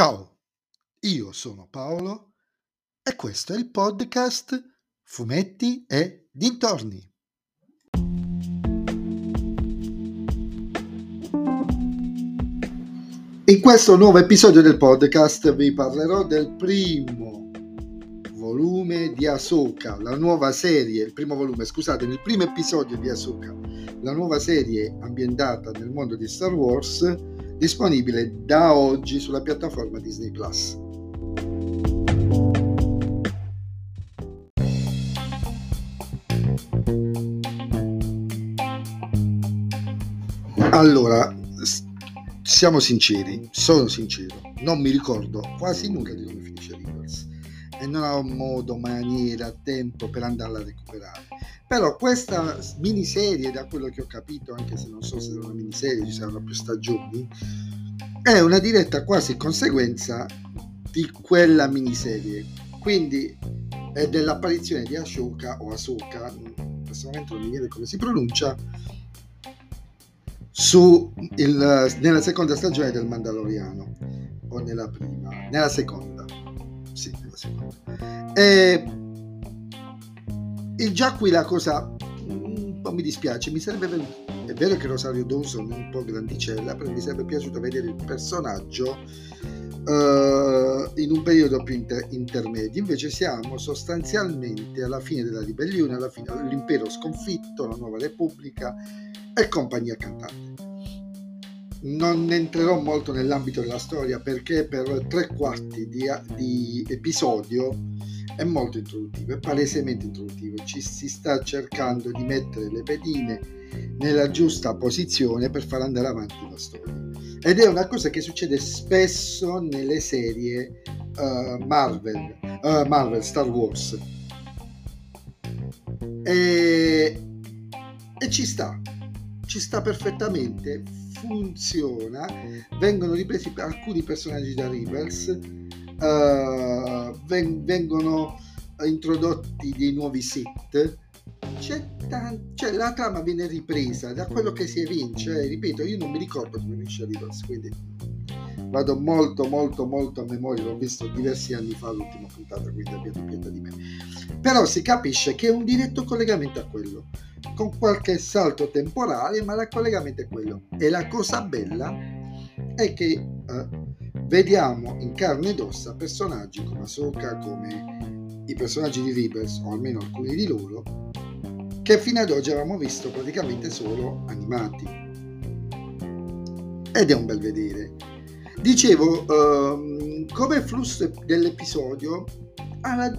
Ciao, io sono Paolo e questo è il podcast Fumetti e Dintorni. In questo nuovo episodio del podcast vi parlerò del primo volume di Ahsoka, la nuova serie, il primo volume, scusate, il primo episodio di Ahsoka, la nuova serie ambientata nel mondo di Star Wars, disponibile da oggi sulla piattaforma Disney Plus. Allora, siamo sinceri, sono sincero, non mi ricordo quasi nulla di come finisce Rivers e non ho modo, maniera, tempo per andarla a recuperare. Però questa miniserie, da quello che ho capito, anche se non so se è una miniserie, ci saranno più stagioni, è una diretta quasi conseguenza di quella miniserie. Quindi è dell'apparizione di Ashoka o Asoka, in questo momento non mi viene come si pronuncia, il, nella seconda stagione del Mandaloriano o nella prima, nella seconda. Seconda. E, e già qui la cosa un po' mi dispiace, mi sarebbe venuto. È vero che Rosario Dawson è un po' grandicella, però mi sarebbe piaciuto vedere il personaggio uh, in un periodo più inter- intermedio. Invece siamo sostanzialmente alla fine della ribellione, alla fine dell'impero sconfitto, la nuova repubblica e compagnia cantante. Non entrerò molto nell'ambito della storia perché per tre quarti di, di episodio è molto introduttivo, è palesemente introduttivo, ci si sta cercando di mettere le pedine nella giusta posizione per far andare avanti la storia. Ed è una cosa che succede spesso nelle serie uh, Marvel, uh, Marvel, Star Wars. E, e ci sta, ci sta perfettamente, funziona, vengono ripresi alcuni personaggi da Rivers, uh, ven- vengono introdotti dei nuovi set, c'è tan- cioè, la trama viene ripresa da quello che si evince, ripeto, io non mi ricordo come finisce Rivers, quindi vado molto molto molto a memoria, l'ho visto diversi anni fa l'ultima puntata, quindi abbiate pietà di me. Però si capisce che è un diretto collegamento a quello con qualche salto temporale, ma il collegamento è quello. E la cosa bella è che eh, vediamo in carne ed ossa personaggi come Ahsoka, come i personaggi di Rebels, o almeno alcuni di loro, che fino ad oggi avevamo visto praticamente solo animati. Ed è un bel vedere. Dicevo, ehm, come flusso dell'episodio ha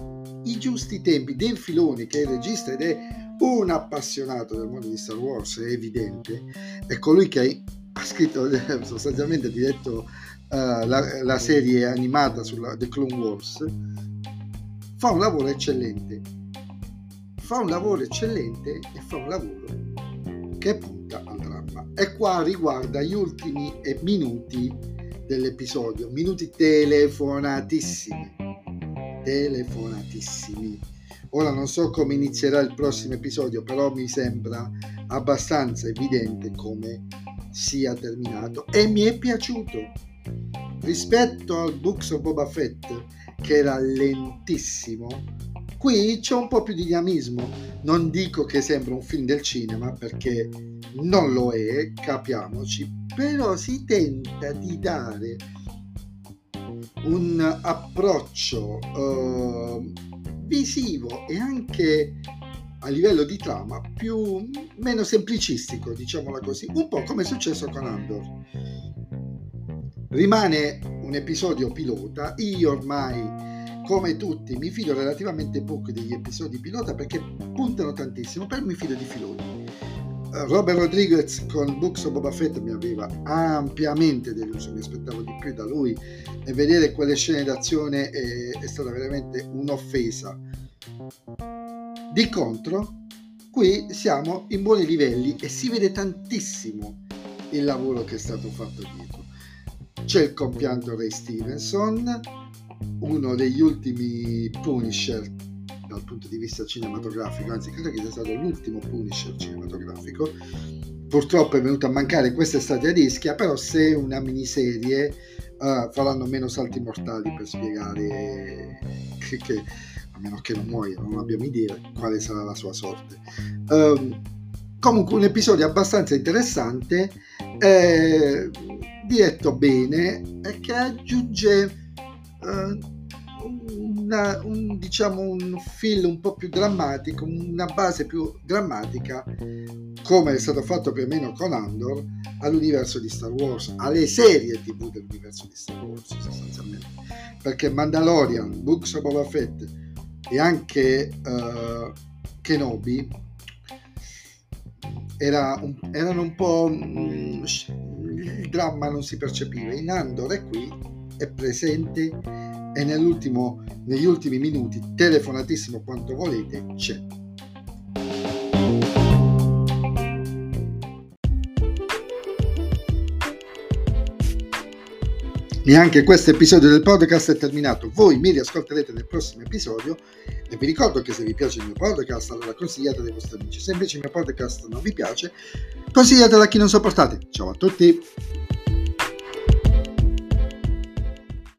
i giusti tempi. Dave Filoni, che è il regista ed è un appassionato del mondo di Star Wars, è evidente, è colui che ha scritto, sostanzialmente diretto uh, la, la, serie animata sulla The Clone Wars, fa un lavoro eccellente. Fa un lavoro eccellente e fa un lavoro che punta al dramma. E qua riguarda gli ultimi minuti dell'episodio, minuti telefonatissimi, telefonatissimi Ora non so come inizierà il prossimo episodio, però mi sembra abbastanza evidente come sia terminato e mi è piaciuto. Rispetto al Books of Boba Fett, che era lentissimo, qui c'è un po' più di dinamismo. Non dico che sembra un film del cinema, perché non lo è, capiamoci, però si tenta di dare un approccio uh, visivo e anche a livello di trama più meno semplicistico, diciamola così, un po' come è successo con Andor. Rimane un episodio pilota, io ormai come tutti mi fido relativamente poco degli episodi pilota perché puntano tantissimo, però mi fido di filoni. Robert Rodriguez con Books of Boba Fett mi aveva ampiamente deluso, mi aspettavo di più da lui e vedere quelle scene d'azione è, è stata veramente un'offesa. Di contro, qui siamo in buoni livelli e si vede tantissimo il lavoro che è stato fatto dietro. C'è il compianto Ray Stevenson, uno degli ultimi Punisher dal punto di vista cinematografico, anzi credo che sia stato l'ultimo Punisher cinematografico. Purtroppo è venuto a mancare questa estate a Ischia, però se una miniserie uh, faranno meno salti mortali per spiegare che, che, a meno che non muoia, non abbiamo idea quale sarà la sua sorte. Um, comunque un episodio abbastanza interessante, eh, diretto bene e che aggiunge uh, una, un, diciamo un feel un po' più drammatico, una base più drammatica, come è stato fatto più o meno con Andor, all'universo di Star Wars, alle serie tv dell'universo di Star Wars sostanzialmente. Perché Mandalorian, Books of Boba Fett e anche uh, Kenobi era un, erano un po'... Mm, il dramma non si percepiva. In Andor è qui, è presente e negli ultimi minuti, telefonatissimo quanto volete, c'è. E anche questo episodio del podcast è terminato. Voi mi riascolterete nel prossimo episodio e vi ricordo che se vi piace il mio podcast allora consigliatelo ai vostri amici. Se invece il mio podcast non vi piace, consigliatelo a chi non sopportate. Ciao a tutti!